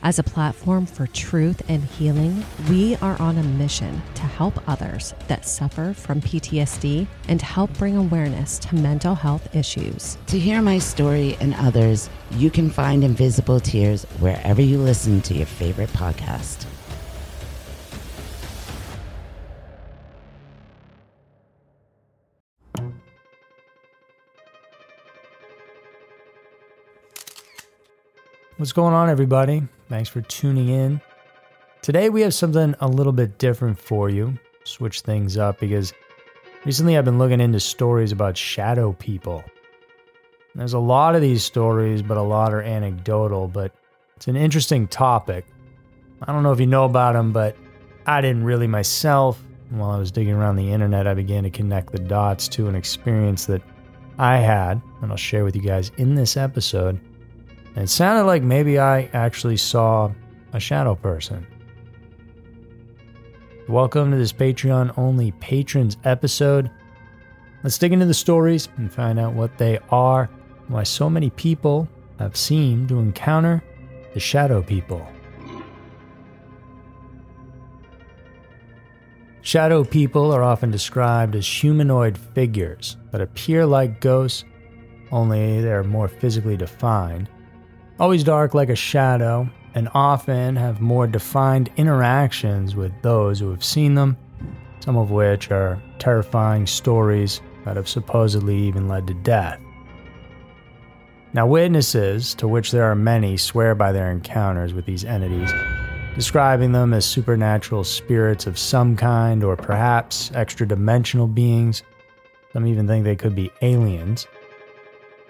As a platform for truth and healing, we are on a mission to help others that suffer from PTSD and help bring awareness to mental health issues. To hear my story and others, you can find Invisible Tears wherever you listen to your favorite podcast. What's going on, everybody? Thanks for tuning in. Today, we have something a little bit different for you. Switch things up because recently I've been looking into stories about shadow people. There's a lot of these stories, but a lot are anecdotal, but it's an interesting topic. I don't know if you know about them, but I didn't really myself. While I was digging around the internet, I began to connect the dots to an experience that I had, and I'll share with you guys in this episode. It sounded like maybe I actually saw a shadow person. Welcome to this Patreon only patrons episode. Let's dig into the stories and find out what they are why so many people have seemed to encounter the shadow people. Shadow people are often described as humanoid figures that appear like ghosts, only they're more physically defined always dark like a shadow, and often have more defined interactions with those who have seen them, some of which are terrifying stories that have supposedly even led to death. Now, witnesses, to which there are many, swear by their encounters with these entities, describing them as supernatural spirits of some kind or perhaps extra dimensional beings. Some even think they could be aliens.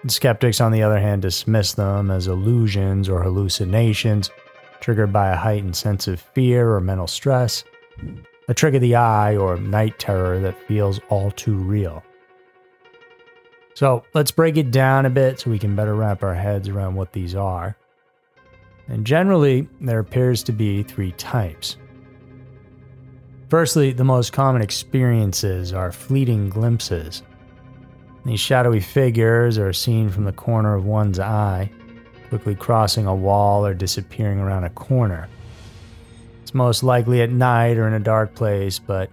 Skeptics, on the other hand, dismiss them as illusions or hallucinations triggered by a heightened sense of fear or mental stress, a trick of the eye or night terror that feels all too real. So let's break it down a bit so we can better wrap our heads around what these are. And generally, there appears to be three types. Firstly, the most common experiences are fleeting glimpses these shadowy figures are seen from the corner of one's eye, quickly crossing a wall or disappearing around a corner. It's most likely at night or in a dark place, but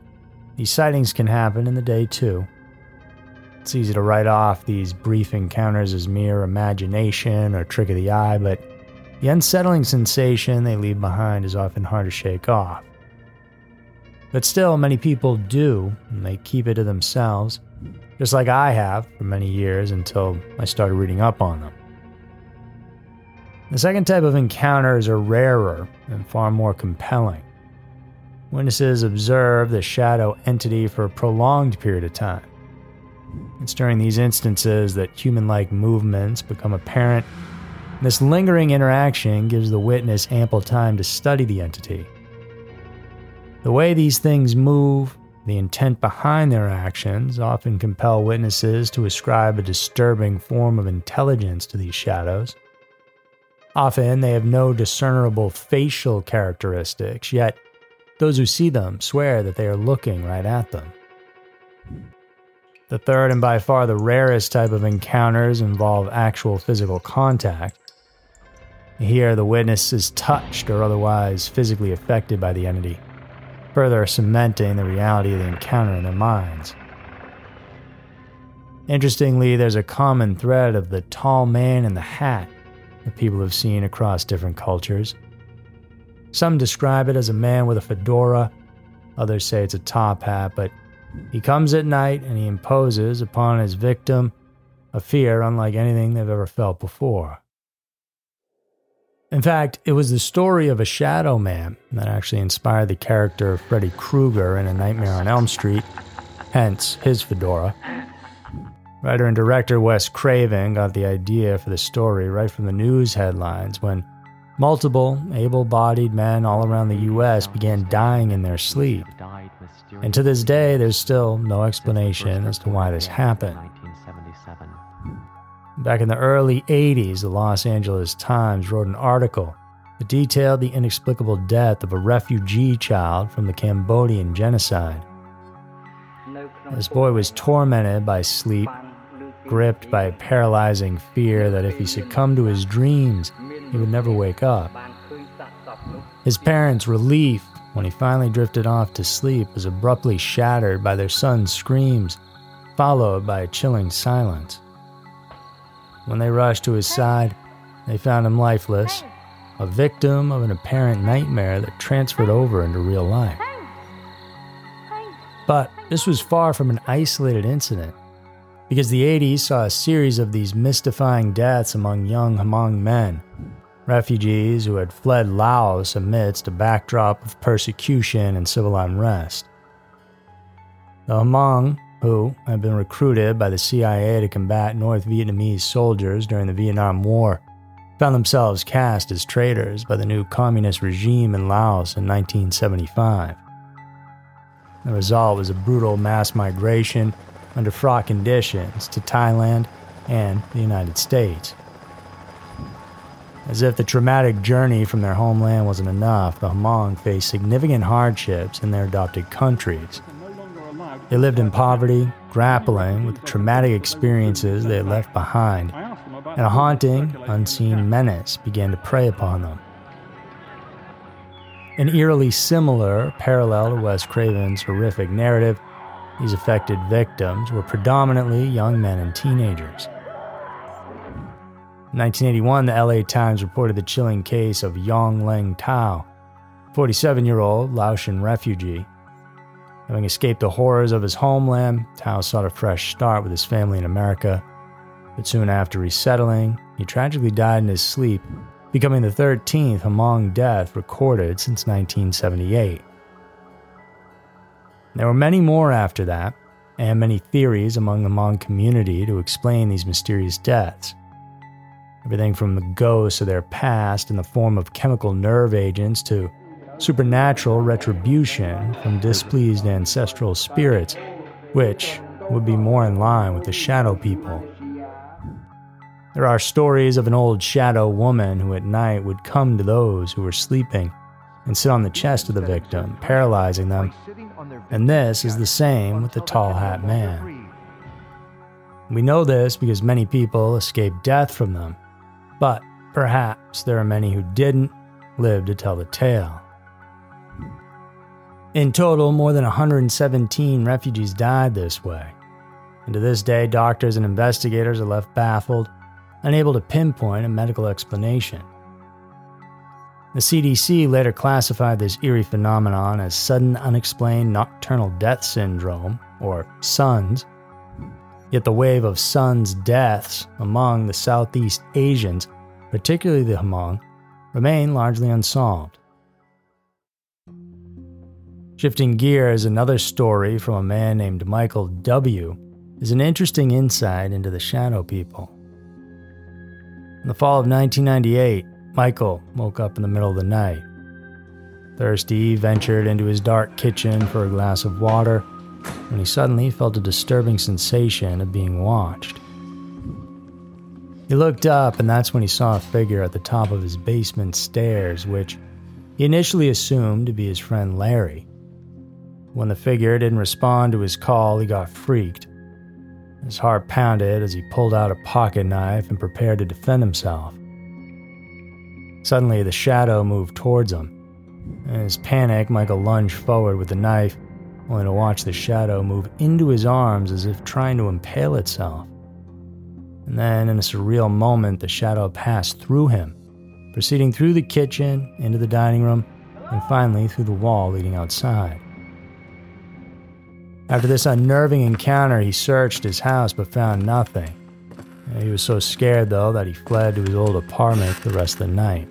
these sightings can happen in the day too. It's easy to write off these brief encounters as mere imagination or trick of the eye, but the unsettling sensation they leave behind is often hard to shake off. But still, many people do, and they keep it to themselves just like I have for many years until I started reading up on them. The second type of encounters are rarer and far more compelling. Witnesses observe the shadow entity for a prolonged period of time. It's during these instances that human like movements become apparent. This lingering interaction gives the witness ample time to study the entity. The way these things move, the intent behind their actions often compel witnesses to ascribe a disturbing form of intelligence to these shadows. Often they have no discernible facial characteristics, yet those who see them swear that they are looking right at them. The third and by far the rarest type of encounters involve actual physical contact. Here, the witness is touched or otherwise physically affected by the entity, further cementing the reality of the encounter in their minds. Interestingly, there's a common thread of the tall man in the hat that people have seen across different cultures. Some describe it as a man with a fedora, others say it's a top hat, but he comes at night and he imposes upon his victim a fear unlike anything they've ever felt before. In fact, it was the story of a shadow man that actually inspired the character of Freddy Krueger in A Nightmare on Elm Street, hence his fedora. Writer and director Wes Craven got the idea for the story right from the news headlines when multiple able bodied men all around the U.S. began dying in their sleep. And to this day, there's still no explanation as to why this happened. Back in the early 80s, the Los Angeles Times wrote an article that detailed the inexplicable death of a refugee child from the Cambodian genocide. This boy was tormented by sleep, gripped by a paralyzing fear that if he succumbed to his dreams, he would never wake up. His parents' relief when he finally drifted off to sleep was abruptly shattered by their son's screams, followed by a chilling silence. When they rushed to his side, they found him lifeless, a victim of an apparent nightmare that transferred over into real life. But this was far from an isolated incident, because the 80s saw a series of these mystifying deaths among young Hmong men, refugees who had fled Laos amidst a backdrop of persecution and civil unrest. The Hmong who had been recruited by the CIA to combat North Vietnamese soldiers during the Vietnam War, found themselves cast as traitors by the new communist regime in Laos in 1975. The result was a brutal mass migration under fraught conditions to Thailand and the United States. As if the traumatic journey from their homeland wasn't enough, the Hmong faced significant hardships in their adopted countries. They lived in poverty, grappling with the traumatic experiences they had left behind, and a haunting, unseen menace began to prey upon them. An eerily similar parallel to Wes Craven's horrific narrative, these affected victims were predominantly young men and teenagers. In 1981, the LA Times reported the chilling case of Yong Leng Tao, 47 year old Laotian refugee Having escaped the horrors of his homeland, Tao sought a fresh start with his family in America. But soon after resettling, he tragically died in his sleep, becoming the 13th Hmong death recorded since 1978. There were many more after that, and many theories among the Hmong community to explain these mysterious deaths. Everything from the ghosts of their past in the form of chemical nerve agents to supernatural retribution from displeased ancestral spirits, which would be more in line with the shadow people. There are stories of an old shadow woman who at night would come to those who were sleeping and sit on the chest of the victim, paralyzing them. And this is the same with the tall hat man. We know this because many people escaped death from them, but perhaps there are many who didn't live to tell the tale. In total, more than 117 refugees died this way. And to this day, doctors and investigators are left baffled, unable to pinpoint a medical explanation. The CDC later classified this eerie phenomenon as sudden unexplained nocturnal death syndrome, or SUNS. Yet the wave of SUNS deaths among the Southeast Asians, particularly the Hmong, remain largely unsolved. Shifting gears, another story from a man named Michael W. is an interesting insight into the shadow people. In the fall of 1998, Michael woke up in the middle of the night. Thirsty, he ventured into his dark kitchen for a glass of water when he suddenly felt a disturbing sensation of being watched. He looked up, and that's when he saw a figure at the top of his basement stairs, which he initially assumed to be his friend Larry. When the figure didn't respond to his call, he got freaked. His heart pounded as he pulled out a pocket knife and prepared to defend himself. Suddenly, the shadow moved towards him. In his panic, Michael lunged forward with the knife, only to watch the shadow move into his arms as if trying to impale itself. And then, in a surreal moment, the shadow passed through him, proceeding through the kitchen, into the dining room, and finally through the wall leading outside. After this unnerving encounter, he searched his house but found nothing. He was so scared, though, that he fled to his old apartment the rest of the night.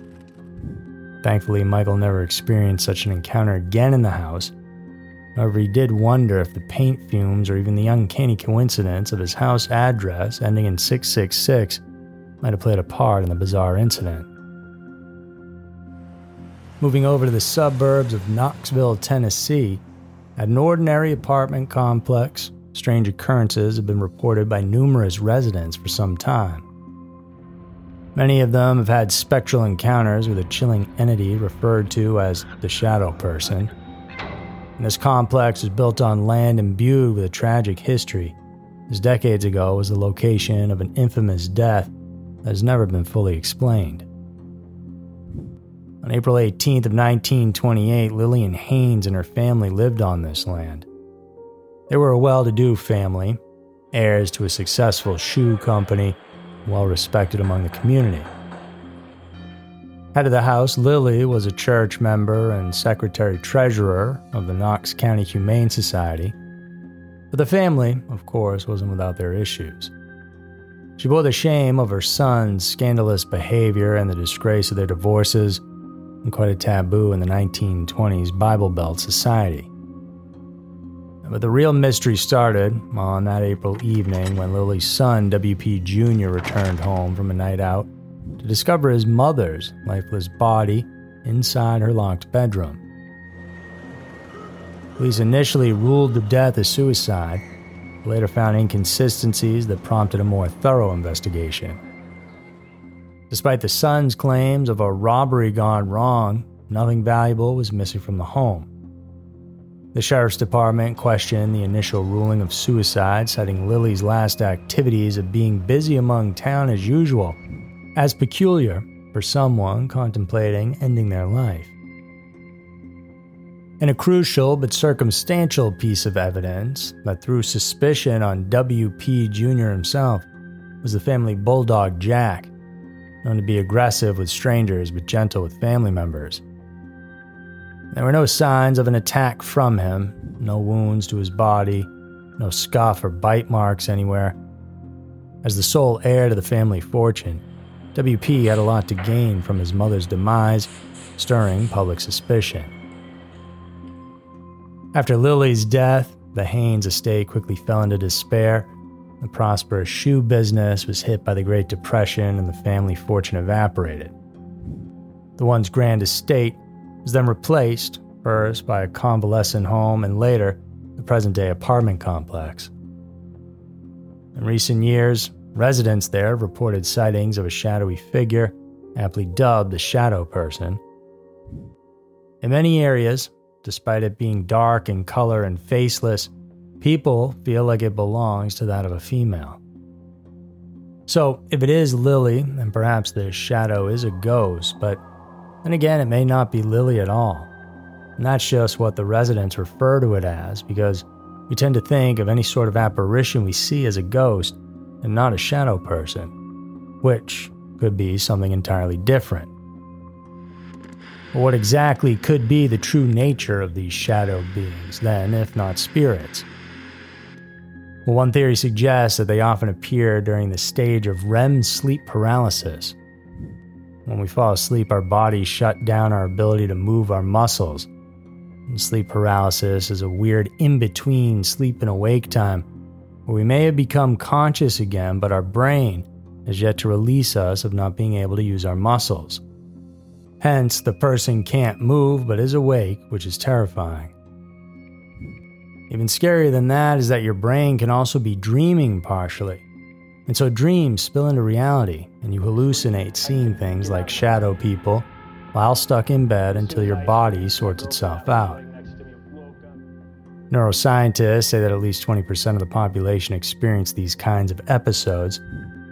Thankfully, Michael never experienced such an encounter again in the house. However, he did wonder if the paint fumes or even the uncanny coincidence of his house address ending in 666 might have played a part in the bizarre incident. Moving over to the suburbs of Knoxville, Tennessee, at an ordinary apartment complex, strange occurrences have been reported by numerous residents for some time. Many of them have had spectral encounters with a chilling entity referred to as the Shadow Person. And this complex is built on land imbued with a tragic history, as decades ago was the location of an infamous death that has never been fully explained. On April 18th of 1928, Lillian Haynes and her family lived on this land. They were a well-to-do family, heirs to a successful shoe company, well respected among the community. Head of the house, Lily was a church member and secretary treasurer of the Knox County Humane Society. But the family, of course, wasn't without their issues. She bore the shame of her son's scandalous behavior and the disgrace of their divorces and quite a taboo in the 1920s Bible Belt society. But the real mystery started on that April evening when Lily's son, WP Jr., returned home from a night out to discover his mother's lifeless body inside her locked bedroom. Police initially ruled the death a suicide, but later found inconsistencies that prompted a more thorough investigation. Despite the son's claims of a robbery gone wrong, nothing valuable was missing from the home. The sheriff's department questioned the initial ruling of suicide, citing Lily's last activities of being busy among town as usual, as peculiar for someone contemplating ending their life. And a crucial but circumstantial piece of evidence that threw suspicion on WP Jr. himself was the family bulldog Jack, known to be aggressive with strangers but gentle with family members. There were no signs of an attack from him, no wounds to his body, no scuff or bite marks anywhere. As the sole heir to the family fortune, WP had a lot to gain from his mother's demise, stirring public suspicion. After Lily's death, the Haynes estate quickly fell into despair the prosperous shoe business was hit by the Great Depression and the family fortune evaporated. The once grand estate was then replaced, first by a convalescent home and later the present day apartment complex. In recent years, residents there have reported sightings of a shadowy figure, aptly dubbed the Shadow Person. In many areas, despite it being dark in color and faceless, people feel like it belongs to that of a female. So, if it is Lily, then perhaps the shadow is a ghost, but then again, it may not be Lily at all. And that's just what the residents refer to it as, because we tend to think of any sort of apparition we see as a ghost and not a shadow person, which could be something entirely different. But what exactly could be the true nature of these shadow beings, then, if not spirits? Well, one theory suggests that they often appear during the stage of REM sleep paralysis. When we fall asleep, our bodies shut down our ability to move our muscles. And sleep paralysis is a weird in between sleep and awake time where we may have become conscious again, but our brain has yet to release us of not being able to use our muscles. Hence, the person can't move but is awake, which is terrifying. Even scarier than that is that your brain can also be dreaming partially. And so dreams spill into reality, and you hallucinate seeing things like shadow people while stuck in bed until your body sorts itself out. Neuroscientists say that at least 20% of the population experience these kinds of episodes,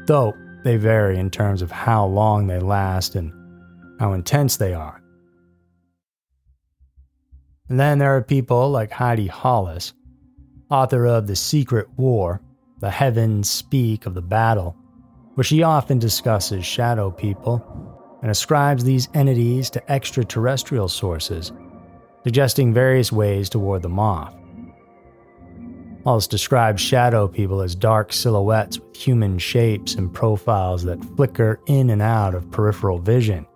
though they vary in terms of how long they last and how intense they are. And then there are people like Heidi Hollis, author of The Secret War, The Heavens Speak of the Battle, where she often discusses shadow people and ascribes these entities to extraterrestrial sources, suggesting various ways to ward them off. Hollis describes shadow people as dark silhouettes with human shapes and profiles that flicker in and out of peripheral vision,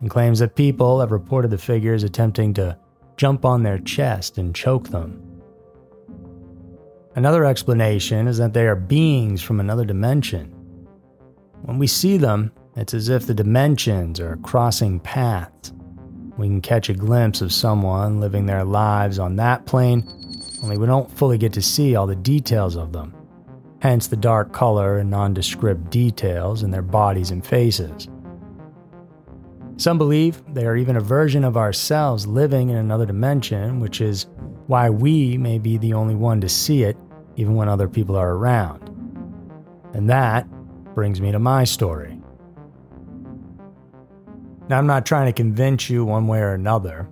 and claims that people have reported the figures attempting to jump on their chest and choke them. Another explanation is that they are beings from another dimension. When we see them, it's as if the dimensions are crossing paths. We can catch a glimpse of someone living their lives on that plane, only we don't fully get to see all the details of them, hence the dark color and nondescript details in their bodies and faces. Some believe they are even a version of ourselves living in another dimension, which is why we may be the only one to see it even when other people are around. And that brings me to my story. Now, I'm not trying to convince you one way or another.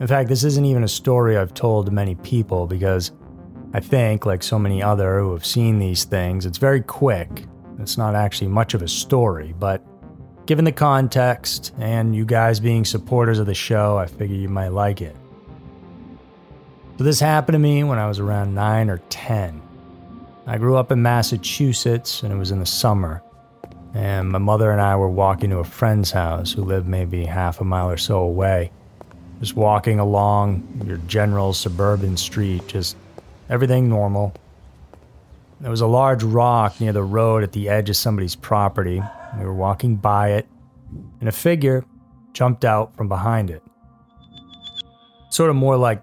In fact, this isn't even a story I've told to many people because I think, like so many other who have seen these things, it's very quick. It's not actually much of a story, but Given the context and you guys being supporters of the show, I figure you might like it. So, this happened to me when I was around 9 or 10. I grew up in Massachusetts and it was in the summer. And my mother and I were walking to a friend's house who lived maybe half a mile or so away. Just walking along your general suburban street, just everything normal. There was a large rock near the road at the edge of somebody's property, we were walking by it, and a figure jumped out from behind it. Sort of more like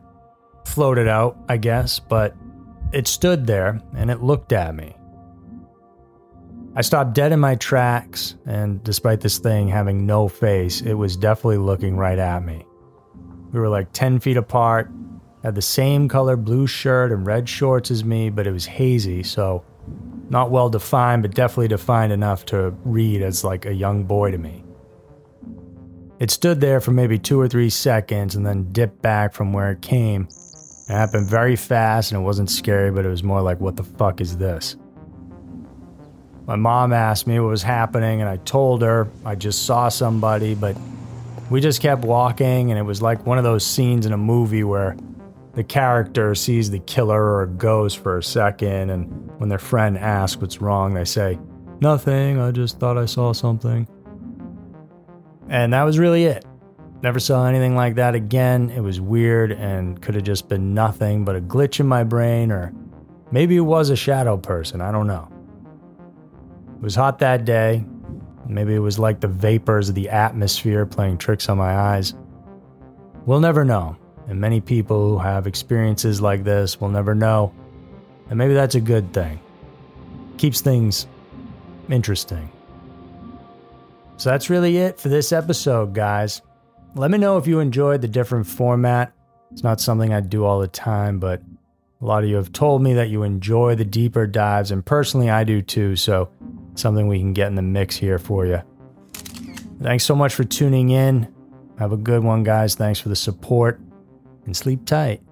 floated out, I guess, but it stood there and it looked at me. I stopped dead in my tracks, and despite this thing having no face, it was definitely looking right at me. We were like 10 feet apart, had the same color blue shirt and red shorts as me, but it was hazy, so not well defined, but definitely defined enough to read as like a young boy to me. It stood there for maybe two or three seconds and then dipped back from where it came. It happened very fast and it wasn't scary, but it was more like, what the fuck is this? My mom asked me what was happening, and I told her I just saw somebody, but we just kept walking, and it was like one of those scenes in a movie where the character sees the killer or a ghost for a second, and when their friend asks what's wrong, they say, Nothing, I just thought I saw something. And that was really it. Never saw anything like that again. It was weird and could have just been nothing but a glitch in my brain, or maybe it was a shadow person. I don't know. It was hot that day. Maybe it was like the vapors of the atmosphere playing tricks on my eyes. We'll never know. And many people who have experiences like this will never know. And maybe that's a good thing. Keeps things interesting. So that's really it for this episode, guys. Let me know if you enjoyed the different format. It's not something I do all the time, but a lot of you have told me that you enjoy the deeper dives, and personally, I do too. So, something we can get in the mix here for you. Thanks so much for tuning in. Have a good one, guys. Thanks for the support and sleep tight.